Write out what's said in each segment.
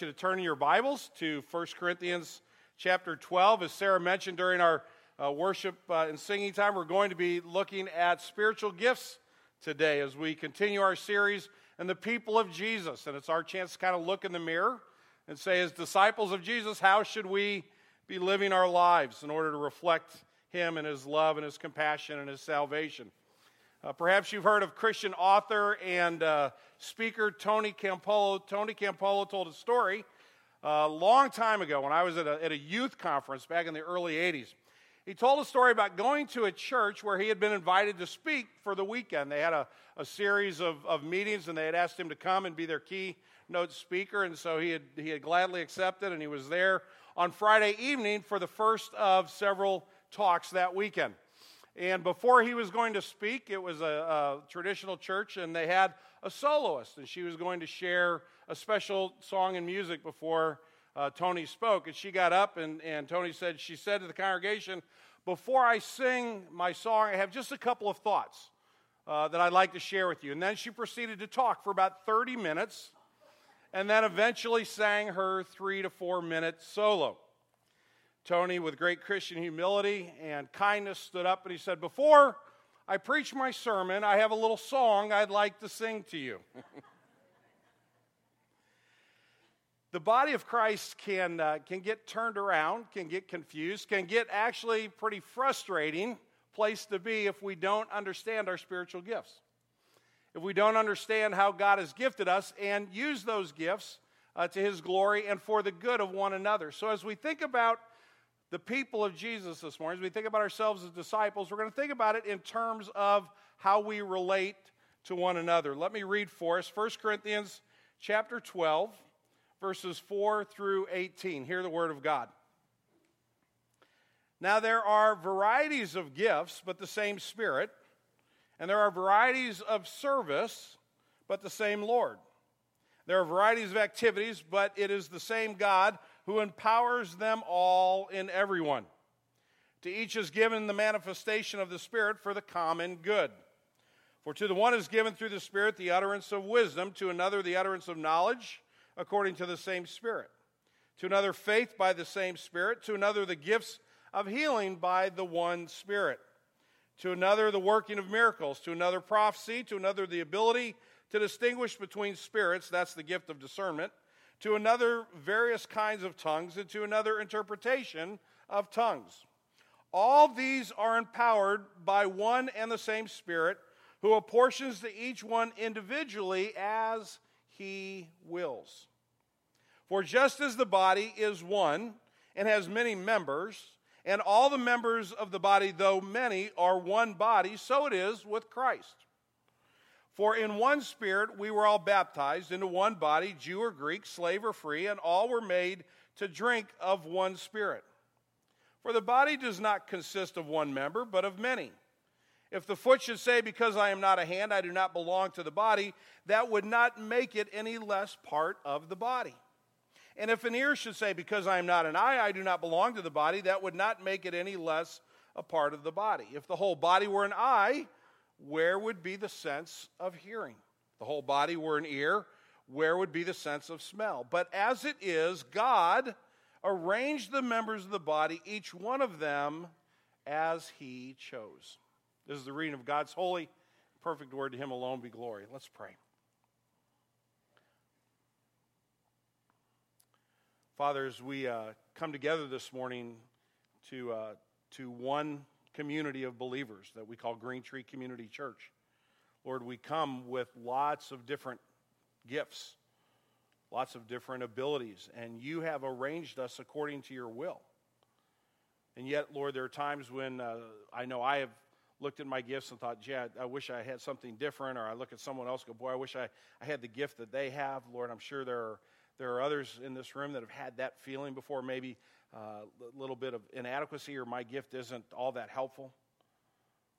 you to turn in your Bibles to 1 Corinthians chapter 12. As Sarah mentioned during our uh, worship uh, and singing time, we're going to be looking at spiritual gifts today as we continue our series and the people of Jesus. And it's our chance to kind of look in the mirror and say, as disciples of Jesus, how should we be living our lives in order to reflect Him and His love and His compassion and His salvation? Uh, perhaps you've heard of Christian author and uh, speaker Tony Campolo. Tony Campolo told a story a uh, long time ago when I was at a, at a youth conference back in the early 80s. He told a story about going to a church where he had been invited to speak for the weekend. They had a, a series of, of meetings and they had asked him to come and be their keynote speaker. And so he had, he had gladly accepted and he was there on Friday evening for the first of several talks that weekend. And before he was going to speak, it was a, a, traditional church, and they had a soloist, and she was going to share a special song and music before uh, Tony spoke. And she got up, and, and Tony said, She said to the congregation, Before I sing my song, I have just a couple of thoughts uh, that I'd like to share with you. And then she proceeded to talk for about 30 minutes, and then eventually sang her three to four minute solo. Tony, with great Christian humility and kindness, stood up and he said, Before I preach my sermon, I have a little song I'd like to sing to you. the body of Christ can, uh, can get turned around, can get confused, can get actually pretty frustrating place to be if we don't understand our spiritual gifts. If we don't understand how God has gifted us and use those gifts uh, to his glory and for the good of one another. So as we think about the people of Jesus this morning, as we think about ourselves as disciples, we're going to think about it in terms of how we relate to one another. Let me read for us 1 Corinthians chapter 12, verses 4 through 18. Hear the word of God. Now, there are varieties of gifts, but the same Spirit. And there are varieties of service, but the same Lord. There are varieties of activities, but it is the same God who empowers them all in everyone. To each is given the manifestation of the Spirit for the common good. For to the one is given through the Spirit the utterance of wisdom, to another the utterance of knowledge, according to the same Spirit, to another faith by the same Spirit, to another the gifts of healing by the one Spirit, to another the working of miracles, to another prophecy, to another the ability to distinguish between spirits, that's the gift of discernment to another various kinds of tongues, and to another interpretation of tongues. All these are empowered by one and the same Spirit, who apportions to each one individually as he wills. For just as the body is one and has many members, and all the members of the body, though many, are one body, so it is with Christ. For in one spirit we were all baptized into one body, Jew or Greek, slave or free, and all were made to drink of one spirit. For the body does not consist of one member, but of many. If the foot should say, Because I am not a hand, I do not belong to the body, that would not make it any less part of the body. And if an ear should say, Because I am not an eye, I do not belong to the body, that would not make it any less a part of the body. If the whole body were an eye, where would be the sense of hearing? The whole body were an ear, where would be the sense of smell? But as it is, God arranged the members of the body, each one of them as he chose. This is the reading of God's holy, perfect word. To him alone be glory. Let's pray. Father, as we uh, come together this morning to, uh, to one community of believers that we call Green Tree Community Church. Lord, we come with lots of different gifts, lots of different abilities, and you have arranged us according to your will. And yet, Lord, there are times when uh, I know I have looked at my gifts and thought, yeah, I wish I had something different, or I look at someone else go, boy, I wish I, I had the gift that they have. Lord, I'm sure there are, there are others in this room that have had that feeling before. Maybe a uh, little bit of inadequacy or my gift isn't all that helpful.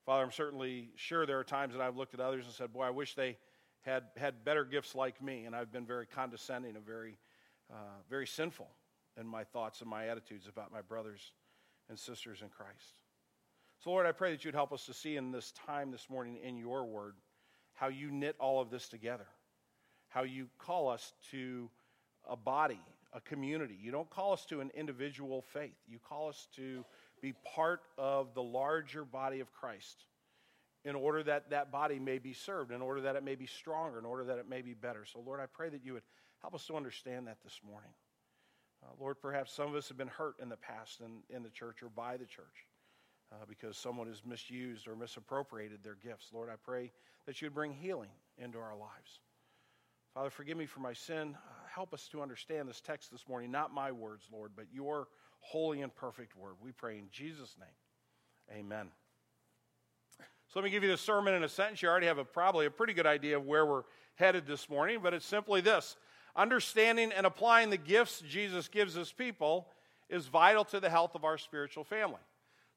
Father, I'm certainly sure there are times that I've looked at others and said, Boy, I wish they had had better gifts like me. And I've been very condescending and very, uh, very sinful in my thoughts and my attitudes about my brothers and sisters in Christ. So, Lord, I pray that you'd help us to see in this time this morning in your word how you knit all of this together, how you call us to a body, a community. You don't call us to an individual faith. You call us to be part of the larger body of Christ in order that that body may be served, in order that it may be stronger, in order that it may be better. So, Lord, I pray that you would help us to understand that this morning. Uh, Lord, perhaps some of us have been hurt in the past in, in the church or by the church uh, because someone has misused or misappropriated their gifts. Lord, I pray that you would bring healing into our lives. Father, forgive me for my sin. Help us to understand this text this morning, not my words, Lord, but your holy and perfect word. We pray in Jesus' name. Amen. So let me give you the sermon in a sentence. You already have a, probably a pretty good idea of where we're headed this morning, but it's simply this Understanding and applying the gifts Jesus gives his people is vital to the health of our spiritual family.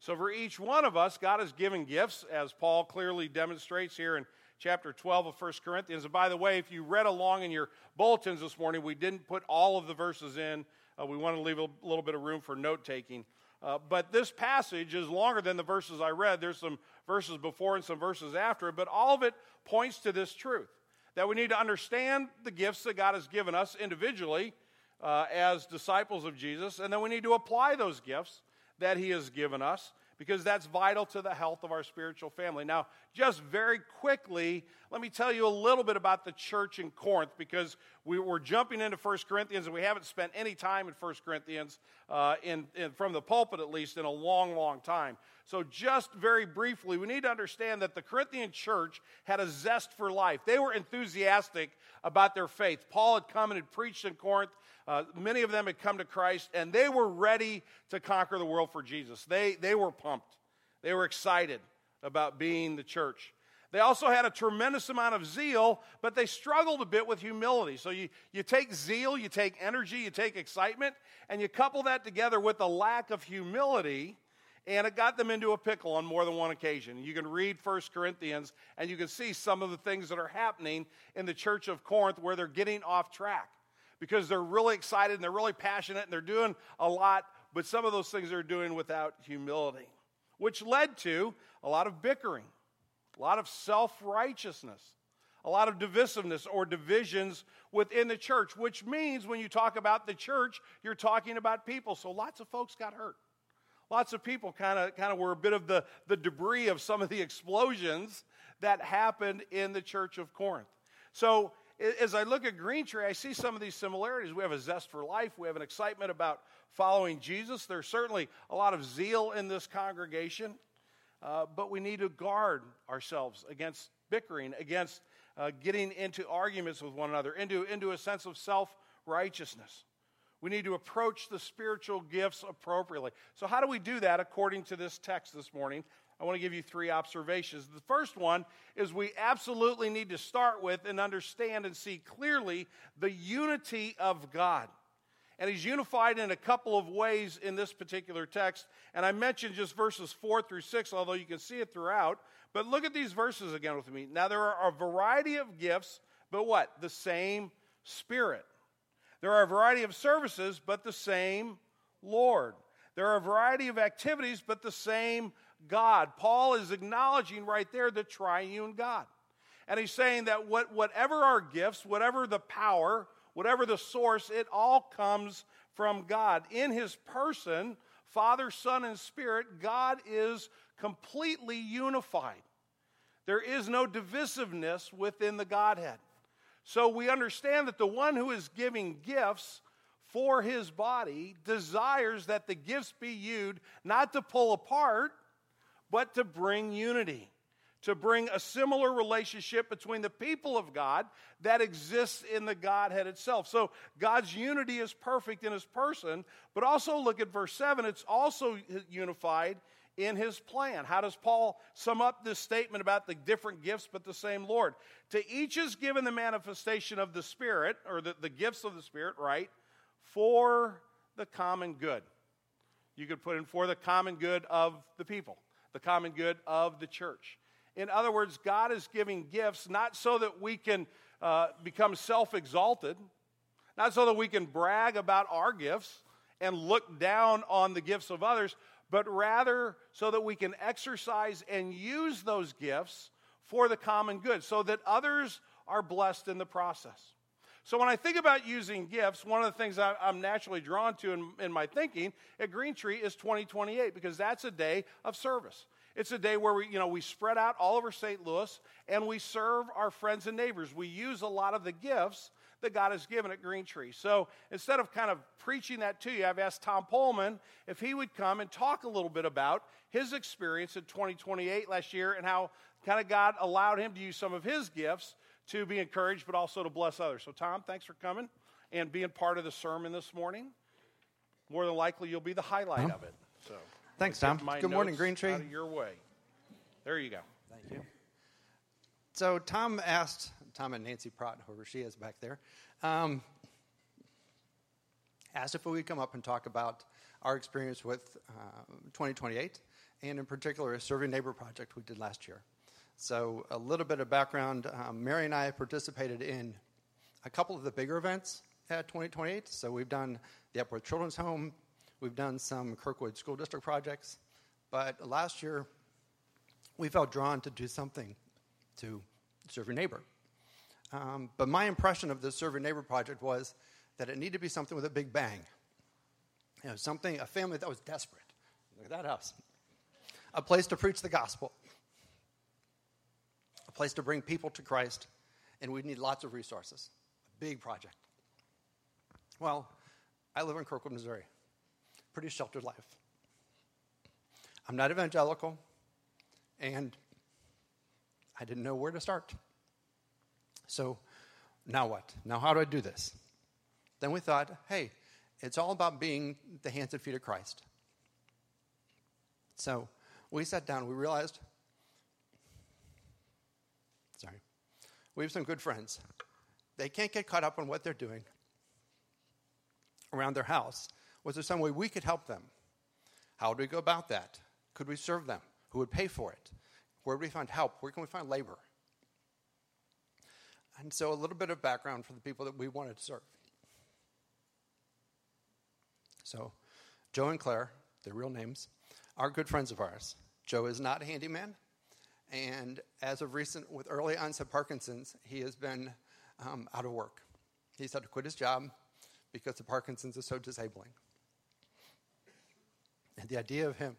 So, for each one of us, God has given gifts, as Paul clearly demonstrates here in chapter 12 of 1 Corinthians. And by the way, if you read along in your bulletins this morning, we didn't put all of the verses in. Uh, we want to leave a little bit of room for note taking. Uh, but this passage is longer than the verses I read. There's some verses before and some verses after but all of it points to this truth that we need to understand the gifts that God has given us individually uh, as disciples of Jesus, and then we need to apply those gifts that He has given us because that's vital to the health of our spiritual family. Now, just very quickly, let me tell you a little bit about the church in Corinth because we were jumping into 1 Corinthians and we haven't spent any time in 1 Corinthians, uh, in, in, from the pulpit at least, in a long, long time. So, just very briefly, we need to understand that the Corinthian church had a zest for life. They were enthusiastic about their faith. Paul had come and had preached in Corinth. Uh, many of them had come to Christ, and they were ready to conquer the world for Jesus. They, they were pumped, they were excited about being the church. They also had a tremendous amount of zeal, but they struggled a bit with humility. So you, you take zeal, you take energy, you take excitement, and you couple that together with a lack of humility, and it got them into a pickle on more than one occasion. You can read 1 Corinthians, and you can see some of the things that are happening in the church of Corinth where they're getting off track because they're really excited and they're really passionate and they're doing a lot, but some of those things they're doing without humility, which led to a lot of bickering, a lot of self righteousness, a lot of divisiveness or divisions within the church, which means when you talk about the church, you're talking about people. So lots of folks got hurt. Lots of people kind of kind of were a bit of the, the debris of some of the explosions that happened in the church of Corinth. So as I look at Green Tree, I see some of these similarities. We have a zest for life, we have an excitement about following Jesus. There's certainly a lot of zeal in this congregation, uh, but we need to guard ourselves against bickering, against uh, getting into arguments with one another, into, into a sense of self righteousness. We need to approach the spiritual gifts appropriately. So, how do we do that according to this text this morning? I want to give you three observations. The first one is we absolutely need to start with and understand and see clearly the unity of God. And he's unified in a couple of ways in this particular text. And I mentioned just verses 4 through 6, although you can see it throughout. But look at these verses again with me. Now, there are a variety of gifts, but what? The same Spirit. There are a variety of services, but the same Lord. There are a variety of activities, but the same God. Paul is acknowledging right there the triune God. And he's saying that what, whatever our gifts, whatever the power, whatever the source, it all comes from God. In his person, Father, Son, and Spirit, God is completely unified. There is no divisiveness within the Godhead. So we understand that the one who is giving gifts for his body desires that the gifts be used not to pull apart, but to bring unity, to bring a similar relationship between the people of God that exists in the Godhead itself. So God's unity is perfect in his person, but also look at verse 7, it's also unified in his plan. How does Paul sum up this statement about the different gifts but the same Lord? To each is given the manifestation of the Spirit, or the, the gifts of the Spirit, right, for the common good. You could put in for the common good of the people the common good of the church. In other words, God is giving gifts not so that we can uh, become self exalted, not so that we can brag about our gifts and look down on the gifts of others, but rather so that we can exercise and use those gifts for the common good, so that others are blessed in the process. So when I think about using gifts, one of the things I, am naturally drawn to in, in my thinking at Green Tree is 2028 because that's a day of service. It's a day where we, you know, we spread out all over St. Louis and we serve our friends and neighbors. We use a lot of the gifts that God has given at Green Tree. So instead of kind of preaching that to you, I've asked Tom Pullman if he would come and talk a little bit about his experience in 2028 last year and how kind of God allowed him to use some of his gifts to be encouraged, but also to bless others. So, Tom, thanks for coming and being part of the sermon this morning. More than likely, you'll be the highlight of it. So, thanks, Tom. Good morning, Green Tree. Out of your way. There you go. Thank you. So, Tom asked Tom and Nancy Pratt, whoever she is back there, um, asked if we would come up and talk about our experience with uh, 2028, and in particular, a Serving Neighbor project we did last year. So, a little bit of background um, Mary and I have participated in a couple of the bigger events at 2028. So, we've done the Epworth Children's Home, we've done some Kirkwood School District projects, but last year we felt drawn to do something to serve your neighbor. Um, but my impression of the Serve Your Neighbor project was that it needed to be something with a big bang. You know, something, a family that was desperate. Look at that house. A place to preach the gospel a place to bring people to Christ, and we need lots of resources. A big project. Well, I live in Kirkwood, Missouri. Pretty sheltered life. I'm not evangelical, and I didn't know where to start. So, now what? Now, how do I do this? Then we thought, hey, it's all about being the hands and feet of Christ. So, we sat down, we realized We have some good friends. They can't get caught up on what they're doing around their house. Was there some way we could help them? How would we go about that? Could we serve them? Who would pay for it? Where would we find help? Where can we find labor? And so, a little bit of background for the people that we wanted to serve. So, Joe and Claire, their real names, are good friends of ours. Joe is not a handyman. And as of recent, with early onset Parkinson's, he has been um, out of work. He's had to quit his job because the Parkinson's is so disabling. And the idea of him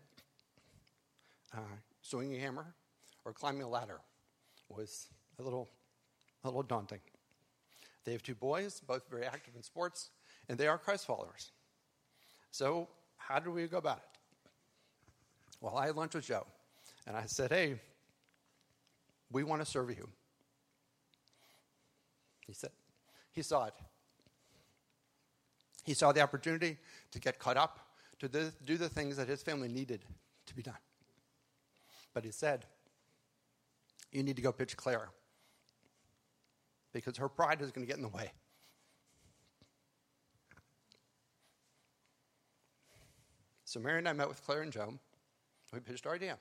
uh, swinging a hammer or climbing a ladder was a little, a little daunting. They have two boys, both very active in sports, and they are Christ followers. So, how do we go about it? Well, I had lunch with Joe, and I said, Hey, we want to serve you. He said, he saw it. He saw the opportunity to get caught up, to do the things that his family needed to be done. But he said, You need to go pitch Claire because her pride is going to get in the way. So Mary and I met with Claire and Joe. We pitched our idea.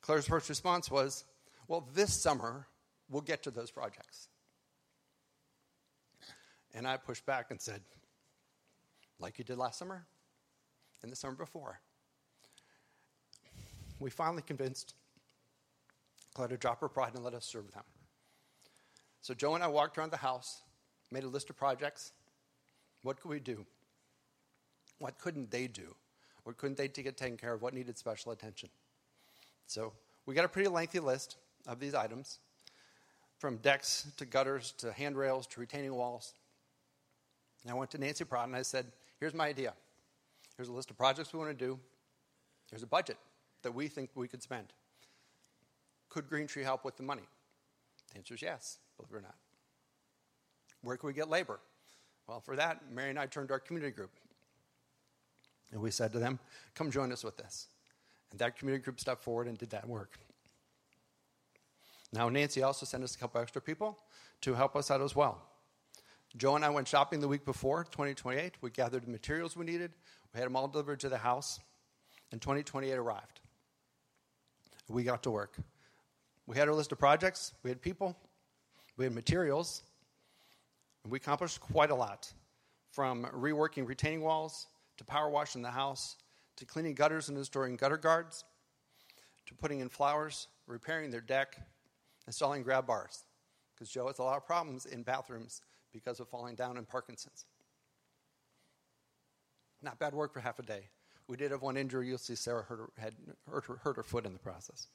Claire's first response was, well, this summer, we'll get to those projects. And I pushed back and said, like you did last summer and the summer before. We finally convinced Claire to drop her pride and let us serve them. So Joe and I walked around the house, made a list of projects. What could we do? What couldn't they do? What couldn't they get taken care of? What needed special attention? So we got a pretty lengthy list of these items, from decks to gutters to handrails to retaining walls. And I went to Nancy Pratt and I said, Here's my idea. Here's a list of projects we want to do. Here's a budget that we think we could spend. Could Green Tree help with the money? The answer is yes, believe it or not. Where can we get labor? Well, for that, Mary and I turned to our community group. And we said to them, Come join us with this. And that community group stepped forward and did that work. Now, Nancy also sent us a couple extra people to help us out as well. Joe and I went shopping the week before, 2028. We gathered the materials we needed, we had them all delivered to the house, and 2028 arrived. We got to work. We had our list of projects, we had people, we had materials, and we accomplished quite a lot from reworking retaining walls to power washing the house to cleaning gutters and installing gutter guards to putting in flowers, repairing their deck, installing grab bars because Joe has a lot of problems in bathrooms because of falling down in Parkinson's. Not bad work for half a day. We did have one injury. You'll see Sarah hurt her, had hurt her, hurt her foot in the process.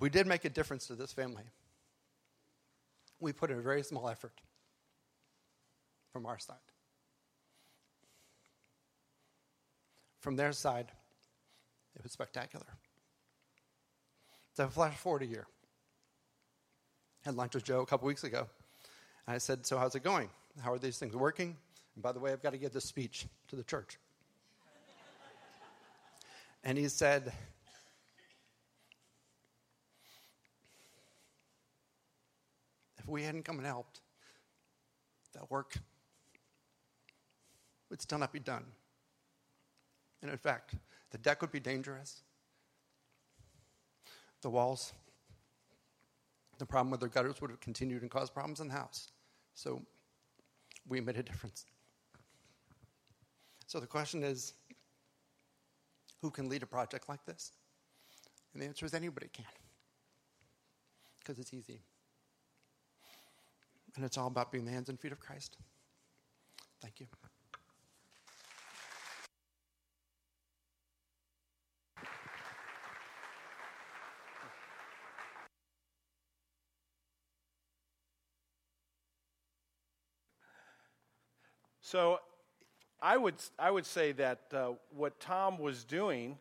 We did make a difference to this family. We put in a very small effort from our side. From their side, it was spectacular. So flash forward a year. I had lunch with Joe a couple weeks ago. And I said, So how's it going? How are these things working? And by the way, I've got to give this speech to the church. and he said, If we hadn't come and helped, that work would still not be done. And in fact, the deck would be dangerous. The walls, the problem with their gutters would have continued and caused problems in the house. So we made a difference. So the question is who can lead a project like this? And the answer is anybody can. Because it's easy. And it's all about being the hands and feet of Christ. Thank you. So I would, I would say that uh, what Tom was doing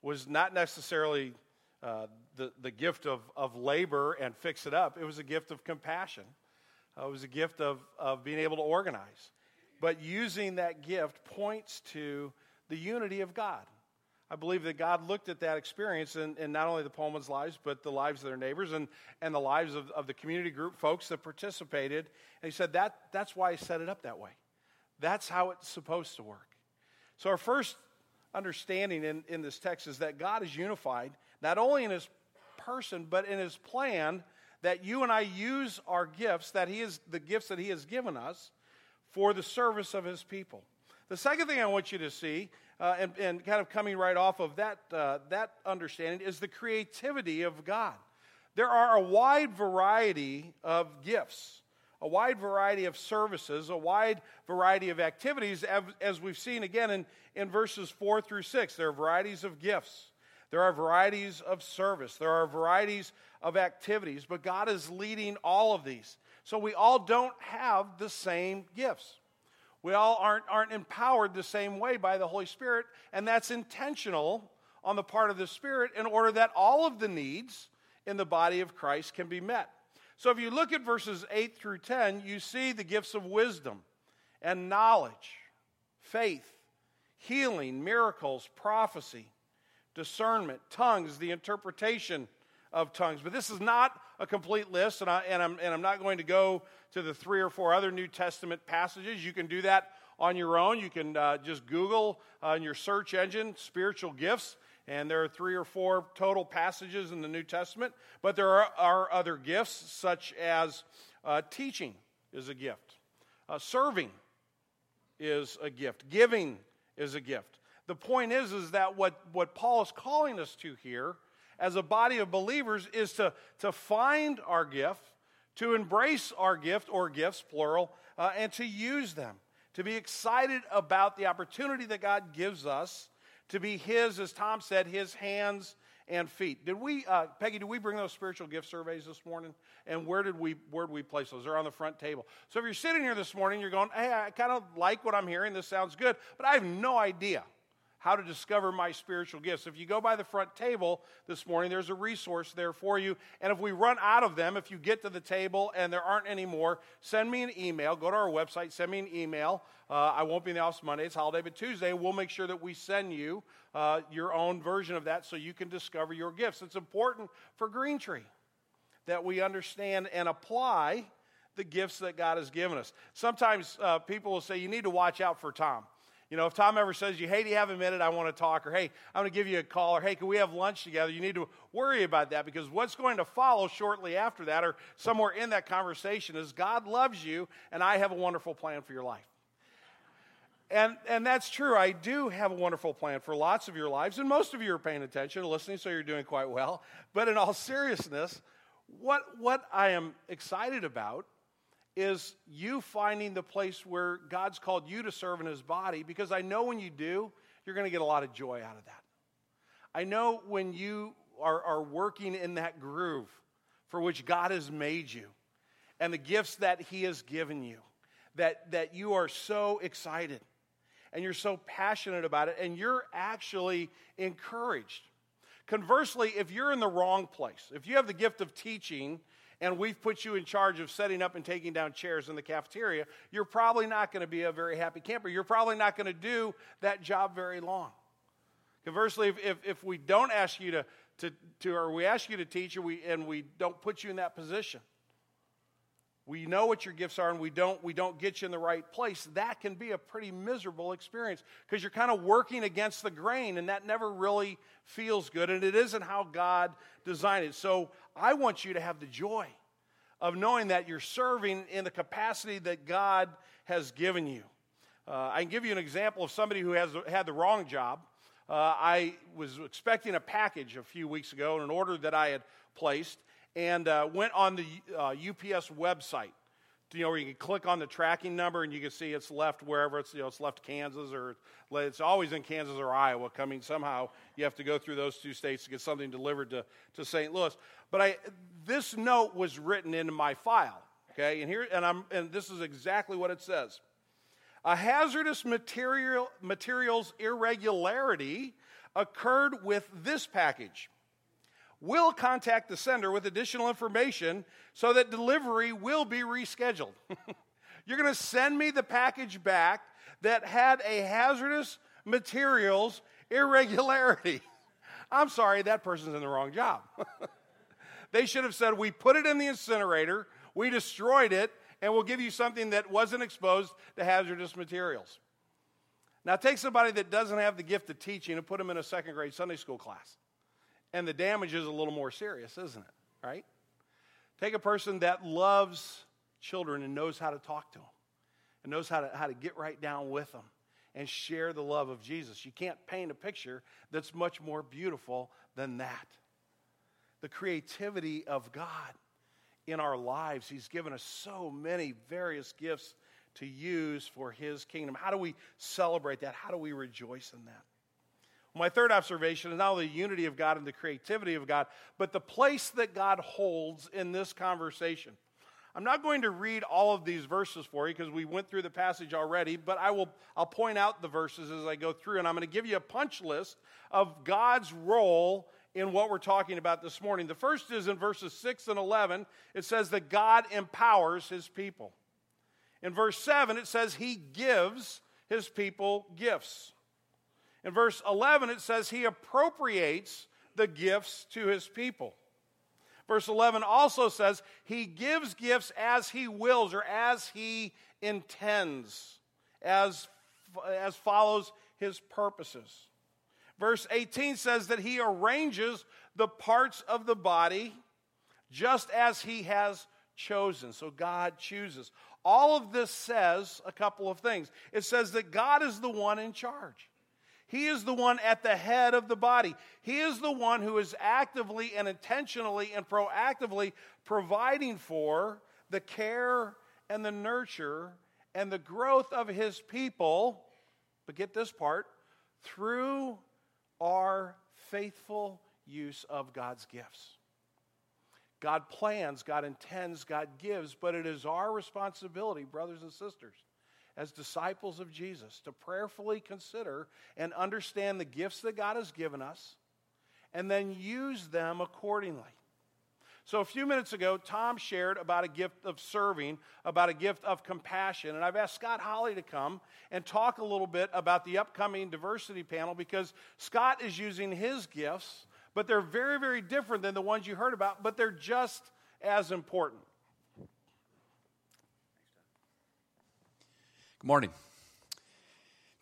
was not necessarily uh, the, the gift of, of labor and fix it up, it was a gift of compassion. Uh, it was a gift of, of being able to organize. But using that gift points to the unity of God. I believe that God looked at that experience in, in not only the Pullman's lives, but the lives of their neighbors and, and the lives of, of the community group folks that participated. And He said, that, That's why I set it up that way. That's how it's supposed to work. So, our first understanding in, in this text is that God is unified, not only in his person, but in his plan that you and I use our gifts, that he is the gifts that he has given us for the service of his people. The second thing I want you to see, uh, and, and, kind of coming right off of that, uh, that understanding, is the creativity of God. There are a wide variety of gifts a wide variety of services, a wide variety of activities, as we've seen again in, in verses 4 through 6. There are varieties of gifts, there are varieties of service, there are varieties of activities, but God is leading all of these. So we all don't have the same gifts. We all aren't, aren't empowered the same way by the Holy Spirit, and that's intentional on the part of the Spirit in order that all of the needs in the body of Christ can be met. So if you look at verses 8 through 10, you see the gifts of wisdom and knowledge, faith, healing, miracles, prophecy, discernment, tongues, the interpretation of tongues. But this is not a complete list, and, I, and, I'm, and I'm not going to go to the three or four other New Testament passages. You can do that on your own. You can uh, just Google uh, your search engine spiritual gifts, and there are three or four total passages in the New Testament, but there are, are other gifts, such as uh, teaching is a gift, uh, serving is a gift, giving is a gift. The point is, is that what, what Paul is calling us to here as a body of believers is to, to find our gift, to embrace our gift or gifts, plural, uh, and to use them, to be excited about the opportunity that God gives us to be His, as Tom said, His hands and feet. Did we, uh, Peggy? Did we bring those spiritual gift surveys this morning? And where did we where did we place those? They're on the front table. So if you're sitting here this morning, you're going, "Hey, I kind of like what I'm hearing. This sounds good, but I have no idea." How to discover my spiritual gifts. If you go by the front table this morning, there's a resource there for you. And if we run out of them, if you get to the table and there aren't any more, send me an email. Go to our website, send me an email. Uh, I won't be in the office Monday, it's holiday, but Tuesday we'll make sure that we send you uh, your own version of that so you can discover your gifts. It's important for Green Tree that we understand and apply the gifts that God has given us. Sometimes uh, people will say, You need to watch out for Tom. You know, if Tom ever says you, hey, do you have a minute? I want to talk, or hey, I'm going to give you a call, or hey, can we have lunch together? You need to worry about that because what's going to follow shortly after that, or somewhere in that conversation, is God loves you, and I have a wonderful plan for your life. And, and that's true. I do have a wonderful plan for lots of your lives, and most of you are paying attention and listening, so you're doing quite well. But in all seriousness, What, what I am excited about is you finding the place where God's called you to serve in His body because I know when you do, you're going to get a lot of joy out of that. I know when you are, are working in that groove for which God has made you and the gifts that He has given you, that, that you are so excited and you're so passionate about it and you're actually encouraged. Conversely, if you're in the wrong place, if you have the gift of teaching and we've put you in charge of setting up and taking down chairs in the cafeteria, you're probably not going to be a very happy camper. You're probably not going to do that job very long. Conversely, if, if, if, we don't ask you to, to, to, or we ask you to teach and we, and we don't put you in that position, we know what your gifts are and we don't, we don't get you in the right place, that can be a pretty miserable experience because you're kind of working against the grain and that never really feels good and it isn't how God designed it. So I want you to have the joy of knowing that you're serving in the capacity that God has given you. Uh, I can give you an example of somebody who has had the wrong job. Uh, I was expecting a package a few weeks ago, in an order that I had placed, and uh, went on the UPS uh, website. You know, where you can click on the tracking number and you can see it's left wherever it's, you know, it's left Kansas or it's always in Kansas or Iowa. Coming somehow, you have to go through those two states to get something delivered to, to St. Louis. But I, this note was written into my file, okay? And here, and I'm, and this is exactly what it says. A hazardous material, materials irregularity occurred with this package will contact the sender with additional information so that delivery will be rescheduled. You're going to send me the package back that had a hazardous materials irregularity. I'm sorry, that person's in the wrong job. they should have said, We put it in the incinerator, we destroyed it, and we'll give you something that wasn't exposed to hazardous materials. Now, take somebody that doesn't have the gift of teaching and put them in a second grade Sunday school class. And the damage is a little more serious, isn't it? Right? Take a person that loves children and knows how to talk to them and knows how to, how to get right down with them and share the love of Jesus. You can't paint a picture that's much more beautiful than that. The creativity of God in our lives. He's given us so many various gifts to use for His kingdom. How do we celebrate that? How do we rejoice in that? My third observation is not only the unity of God and the creativity of God, but the place that God holds in this conversation. I'm not going to read all of these verses for you because we went through the passage already, but I will I'll point out the verses as I go through and I'm going to give you a punch list of God's role in what we're talking about this morning. The first is in verses 6 and 11. It says that God empowers his people. In verse 7 it says he gives his people gifts. In verse 11, it says he appropriates the gifts to his people. Verse 11 also says he gives gifts as he wills or as he intends, as, as follows his purposes. Verse 18 says that he arranges the parts of the body just as he has chosen. So God chooses. All of this says a couple of things. It says that God is the one in charge. He is the one at the head of the body. He is the one who is actively and intentionally and proactively providing for the care and the nurture and the growth of his people. But get this part through our faithful use of God's gifts. God plans, God intends, God gives, but it is our responsibility, brothers and sisters, as disciples of Jesus to prayerfully consider and understand the gifts that God has given us and then use them accordingly. So, a few minutes ago, Tom shared about a gift of serving, about a gift of compassion. And I've asked Scott Holly to come and talk a little bit about the upcoming diversity panel because Scott is using his gifts, but they're very, very different than the ones you heard about, but they're just as important. Good morning.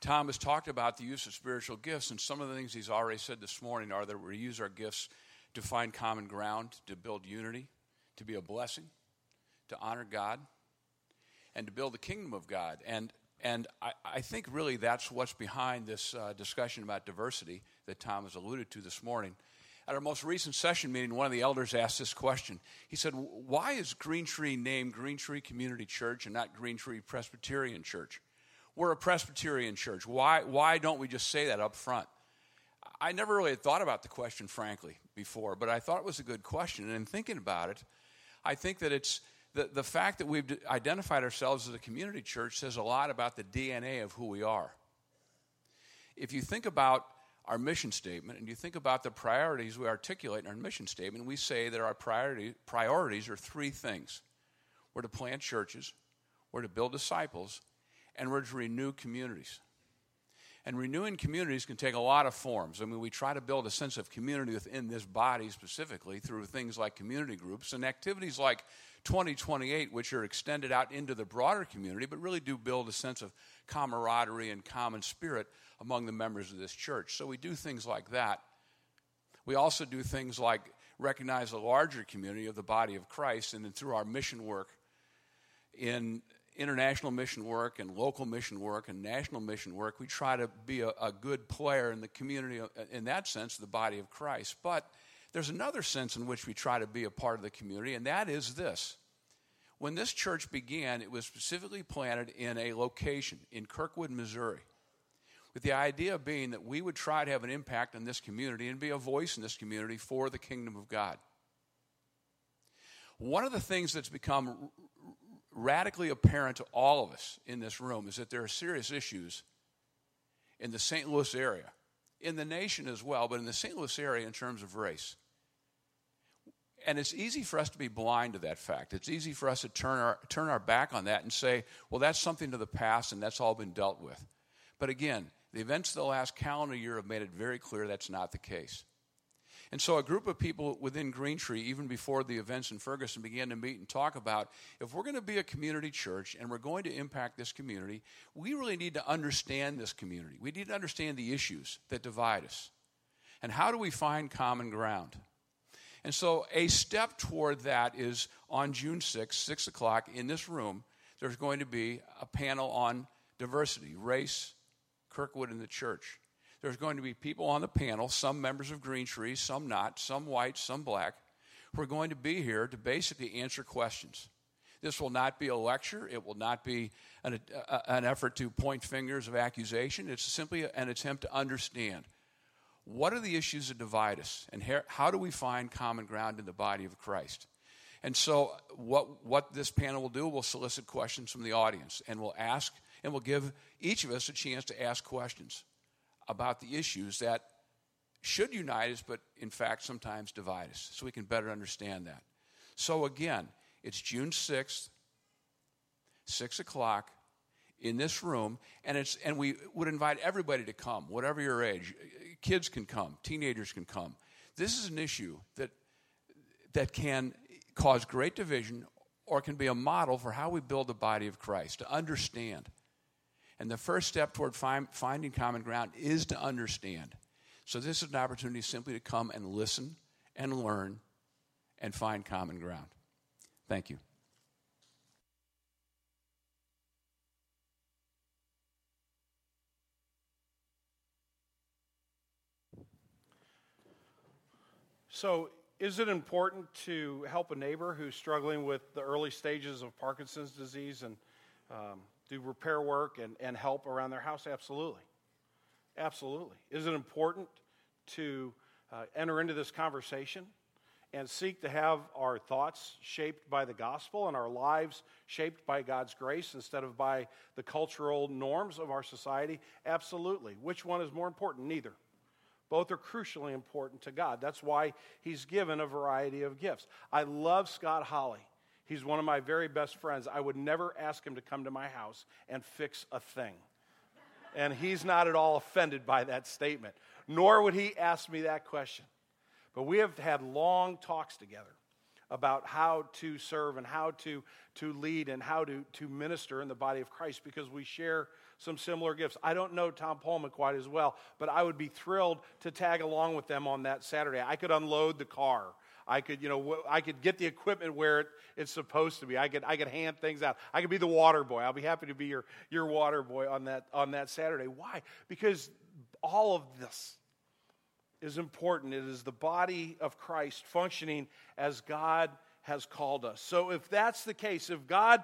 Tom has talked about the use of spiritual gifts, and some of the things he's already said this morning are that we use our gifts to find common ground, to build unity, to be a blessing, to honor God, and to build the kingdom of God. And, and I, I think really that's what's behind this uh, discussion about diversity that Tom has alluded to this morning. At our most recent session meeting, one of the elders asked this question. He said, Why is Green Tree named Green Tree Community Church and not Green Tree Presbyterian Church? We're a Presbyterian church. Why, why don't we just say that up front? I never really had thought about the question, frankly, before, but I thought it was a good question. And in thinking about it, I think that it's the, the fact that we've identified ourselves as a community church says a lot about the DNA of who we are. If you think about our mission statement and you think about the priorities we articulate in our mission statement, we say that our priority, priorities are three things we're to plant churches, we're to build disciples, and we're to renew communities. And renewing communities can take a lot of forms. I mean, we try to build a sense of community within this body specifically through things like community groups and activities like 2028, which are extended out into the broader community, but really do build a sense of camaraderie and common spirit among the members of this church. So we do things like that. We also do things like recognize the larger community of the body of Christ, and then through our mission work in international mission work and local mission work and national mission work, we try to be a, a, good player in the community, uh, in that sense, the body of Christ. But there's another sense in which we try to be a part of the community, and that is this. When this church began, it was specifically planted in a location in Kirkwood, Missouri, with the idea being that we would try to have an impact on this community and be a voice in this community for the kingdom of God. One of the things that's become radically apparent to all of us in this room is that there are serious issues in the St. Louis area, in the nation as well, but in the St. Louis area in terms of race. And it's easy for us to be blind to that fact. It's easy for us to turn our, turn our back on that and say, well, that's something to the past and that's all been dealt with. But again, the events of the last calendar year have made it very clear that's not the case. And so a group of people within Green Tree, even before the events in Ferguson, began to meet and talk about if we're going to be a community church and we're going to impact this community, we really need to understand this community. We need to understand the issues that divide us. And how do we find common ground? And so a step toward that is on June 6th, 6 o'clock, in this room, there's going to be a panel on diversity, race, Kirkwood, and the church. There's going to be people on the panel, some members of Green Tree, some not, some white, some black, who are going to be here to basically answer questions. This will not be a lecture. It will not be an, uh, an effort to point fingers of accusation. It's simply an attempt to understand what are the issues that divide us and how do we find common ground in the body of Christ. And so, what, what this panel will do, we'll solicit questions from the audience and we'll ask and we'll give each of us a chance to ask questions about the issues that should unite us, but in fact sometimes divide us, so we can better understand that. So again, it's June 6th, 6 o'clock in this room, and, it's, and we would invite everybody to come, whatever your age. Kids can come, teenagers can come. This is an issue that, that can cause great division or can be a model for how we build the body of Christ, to understand and the first step toward find, finding common ground is to understand. So, this is an opportunity simply to come and listen and learn and find common ground. Thank you. So, is it important to help a neighbor who's struggling with the early stages of Parkinson's disease and um, do repair work and, and help around their house? Absolutely. Absolutely. Is it important to uh, enter into this conversation and seek to have our thoughts shaped by the gospel and our lives shaped by God's grace instead of by the cultural norms of our society? Absolutely. Which one is more important? Neither. Both are crucially important to God. That's why He's given a variety of gifts. I love Scott Holly. He's one of my very best friends. I would never ask him to come to my house and fix a thing. And he's not at all offended by that statement, nor would he ask me that question. But we have had long talks together about how to serve and how to, to lead and how to, to minister in the body of Christ because we share some similar gifts. I don't know Tom Pullman quite as well, but I would be thrilled to tag along with them on that Saturday. I could unload the car I could, you know, I could get the equipment where it, it's supposed to be. I could, I could hand things out. I could be the water boy. I'll be happy to be your, your water boy on that, on that Saturday. Why? Because all of this is important. It is the body of Christ functioning as God has called us. So, if that's the case, if God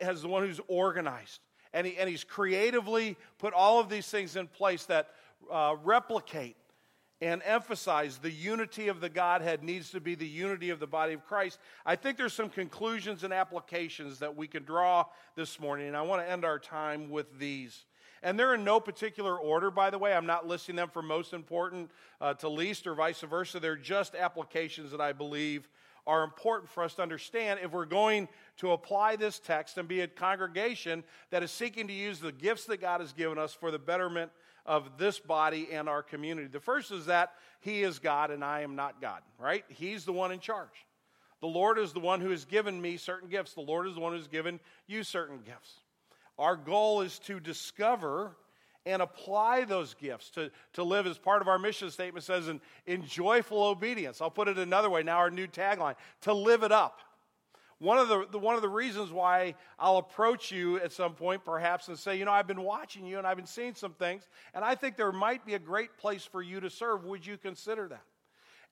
has the one who's organized and, he, and He's creatively put all of these things in place that uh, replicate and emphasize the unity of the Godhead needs to be the unity of the body of Christ. I think there's some conclusions and applications that we can draw this morning, and I want to end our time with these. And they're in no particular order, by the way. I'm not listing them from most important uh, to least or vice versa. They're just applications that I believe are important for us to understand if we're going to apply this text and be a congregation that is seeking to use the gifts that God has given us for the betterment of this body and our community. The first is that He is God and I am not God, right? He's the one in charge. The Lord is the one who has given me certain gifts. The Lord is the one who's given you certain gifts. Our goal is to discover and apply those gifts to, to live as part of our mission statement says in, in joyful obedience. I'll put it another way now, our new tagline to live it up. One of the, the, one of the reasons why I'll approach you at some point, perhaps, and say, you know, I've been watching you and I've been seeing some things, and I think there might be a great place for you to serve. Would you consider that?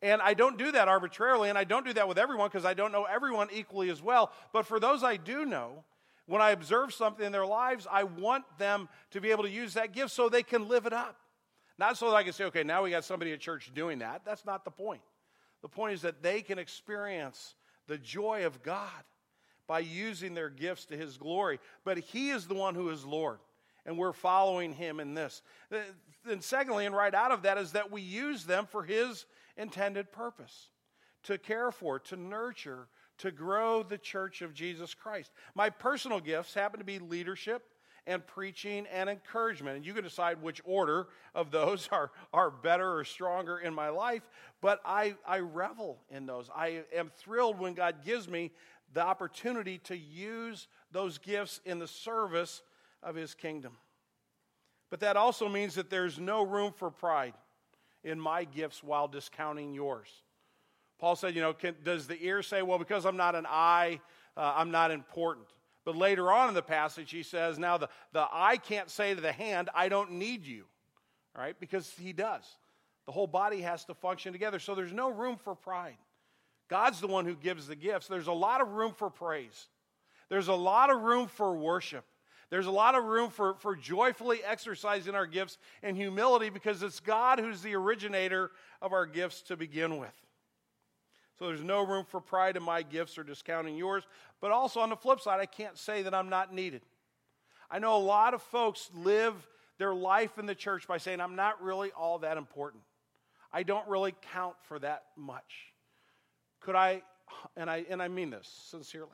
And I don't do that arbitrarily, and I don't do that with everyone because I don't know everyone equally as well. But for those I do know, when I observe something in their lives, I want them to be able to use that gift so they can live it up. Not so that I can say, okay, now we got somebody at church doing that. That's not the point. The point is that they can experience the joy of God by using their gifts to His glory. But He is the one who is Lord, and we're following Him in this. Then, secondly, and right out of that, is that we use them for His intended purpose to care for, to nurture, to grow the church of Jesus Christ. My personal gifts happen to be leadership and preaching and encouragement. And you can decide which order of those are, are better or stronger in my life, but I, I revel in those. I am thrilled when God gives me the opportunity to use those gifts in the service of His kingdom. But that also means that there's no room for pride in my gifts while discounting yours. Paul said, you know, can, does the ear say, well, because I'm not an eye, uh, I'm not important? But later on in the passage, he says, now the, the eye can't say to the hand, I don't need you, right? Because he does. The whole body has to function together. So there's no room for pride. God's the one who gives the gifts. There's a lot of room for praise, there's a lot of room for worship. There's a lot of room for, for joyfully exercising our gifts in humility because it's God who's the originator of our gifts to begin with. So there's no room for pride in my gifts or discounting yours. But also on the flip side, I can't say that I'm not needed. I know a lot of folks live their life in the church by saying, I'm not really all that important. I don't really count for that much. Could I, and I, and I mean this sincerely,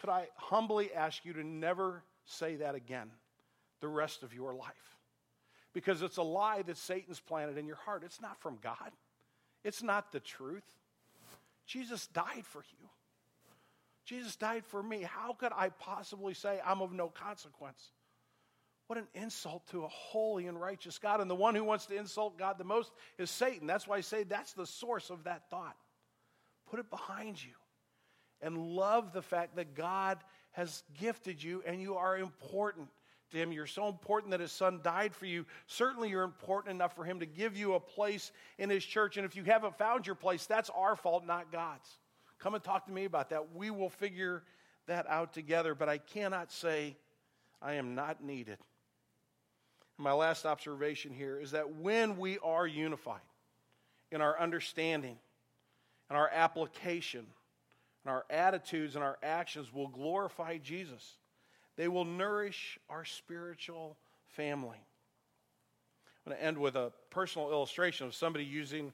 could I humbly ask you to never say that again the rest of your life? Because it's a lie that Satan's planted in your heart. It's not from God, it's not the truth. Jesus died for you. Jesus died for me. How could I possibly say I'm of no consequence? What an insult to a holy and righteous God. And the one who wants to insult God the most is Satan. That's why I say that's the source of that thought. Put it behind you and love the fact that God has gifted you and you are important to him. You're so important that his son died for you. Certainly, you're important enough for him to give you a place in his church. And if you haven't found your place, that's our fault, not God's. Come and talk to me about that. We will figure that out together. But I cannot say I am not needed. my last observation here is that when we are unified in our understanding and our application and our attitudes and our actions will glorify Jesus. They will nourish our spiritual family. I'm going to end with a personal illustration of somebody using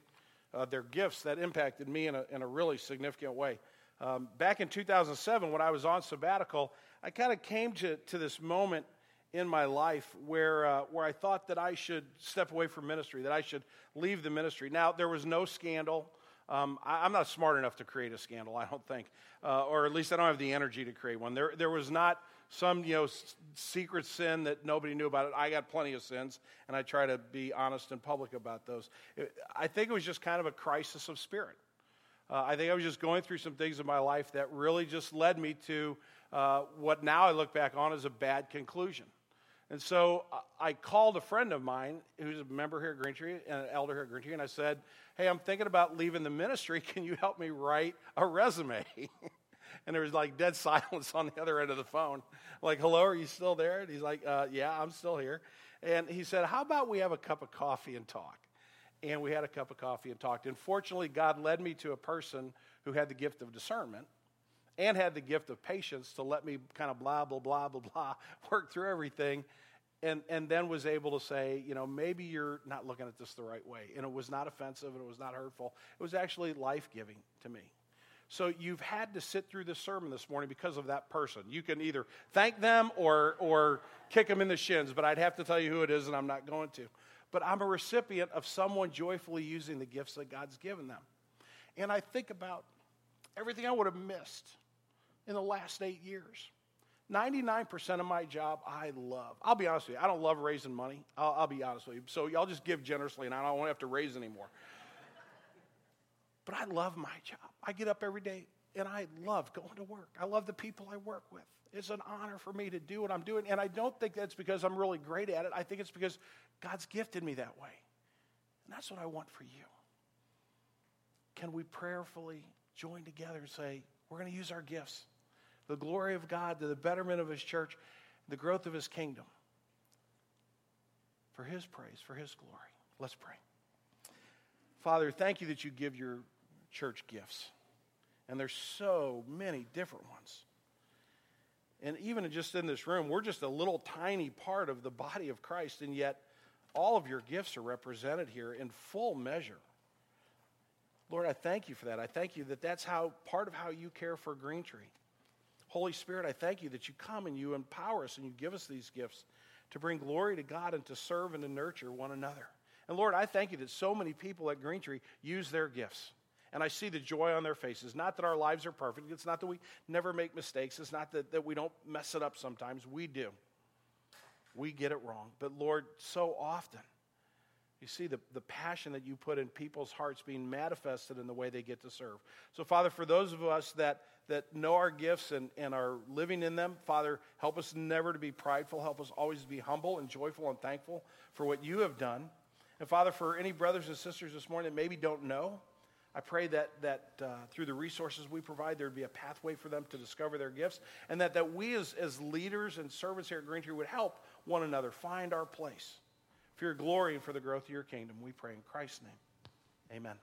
uh, their gifts that impacted me in a, in a really significant way. Um, back in 2007, when I was on sabbatical, I kind of came to, to this moment in my life where, uh, where I thought that I should step away from ministry, that I should leave the ministry. Now, there was no scandal. Um, I, am not smart enough to create a scandal, I don't think, uh, or at least I don't have the energy to create one. There, there was not some you know secret sin that nobody knew about it. I got plenty of sins, and I try to be honest and public about those. I think it was just kind of a crisis of spirit. Uh, I think I was just going through some things in my life that really just led me to uh, what now I look back on as a bad conclusion. And so uh, I called a friend of mine who's a member here at Green Tree and an elder here at Green Tree, and I said, Hey, I'm thinking about leaving the ministry. Can you help me write a resume? and there was like dead silence on the other end of the phone. Like, hello, are you still there? And he's like, uh, Yeah, I'm still here. And he said, How about we have a cup of coffee and talk? And we had a cup of coffee and talked. And fortunately, God led me to a person who had the gift of discernment and had the gift of patience to let me kind of blah, blah, blah, blah, blah, work through everything. And, and then was able to say, you know, maybe you're not looking at this the right way. And it was not offensive and it was not hurtful. It was actually life giving to me. So you've had to sit through this sermon this morning because of that person. You can either thank them or, or kick them in the shins, but I'd have to tell you who it is, and I'm not going to. But I'm a recipient of someone joyfully using the gifts that God's given them. And I think about everything I would have missed in the last eight years. 99% of my job I love. I'll be honest with you, I don't love raising money. I'll, I'll be honest with you. So y'all just give generously and I don't have to raise anymore. But I love my job. I get up every day and I love going to work. I love the people I work with. It's an honor for me to do what I'm doing. And I don't think that's because I'm really great at it. I think it's because God's gifted me that way. And that's what I want for you. Can we prayerfully join together and say, we're going to use our gifts, the glory of God to the betterment of His church, the growth of His kingdom, for His praise, for His glory. Let's pray. Father, thank you that you give your church gifts. And there's so many different ones. And even just in this room, we're just a little tiny part of the body of Christ, and yet all of your gifts are represented here in full measure. Lord, I thank you for that. I thank you that that's how part of how you care for Green Tree. Holy Spirit, I thank you that you come and you empower us and you give us these gifts to bring glory to God and to serve and to nurture one another. And Lord, I thank you that so many people at Green Tree use their gifts. And I see the joy on their faces. Not that our lives are perfect. It's not that we never make mistakes. It's not that, that we don't mess it up sometimes. We do. We get it wrong. But Lord, so often you see the, the passion that you put in people's hearts being manifested in the way they get to serve. So, Father, for those of us that, that know our gifts and, and are living in them, Father, help us never to be prideful. Help us always to be humble and joyful and thankful for what you have done. And, Father, for any brothers and sisters this morning that maybe don't know, I pray that, that uh, through the resources we provide, there would be a pathway for them to discover their gifts, and that, that we as, as leaders and servants here at Green Tree would help one another find our place for your glory and for the growth of your kingdom. We pray in Christ's name. Amen.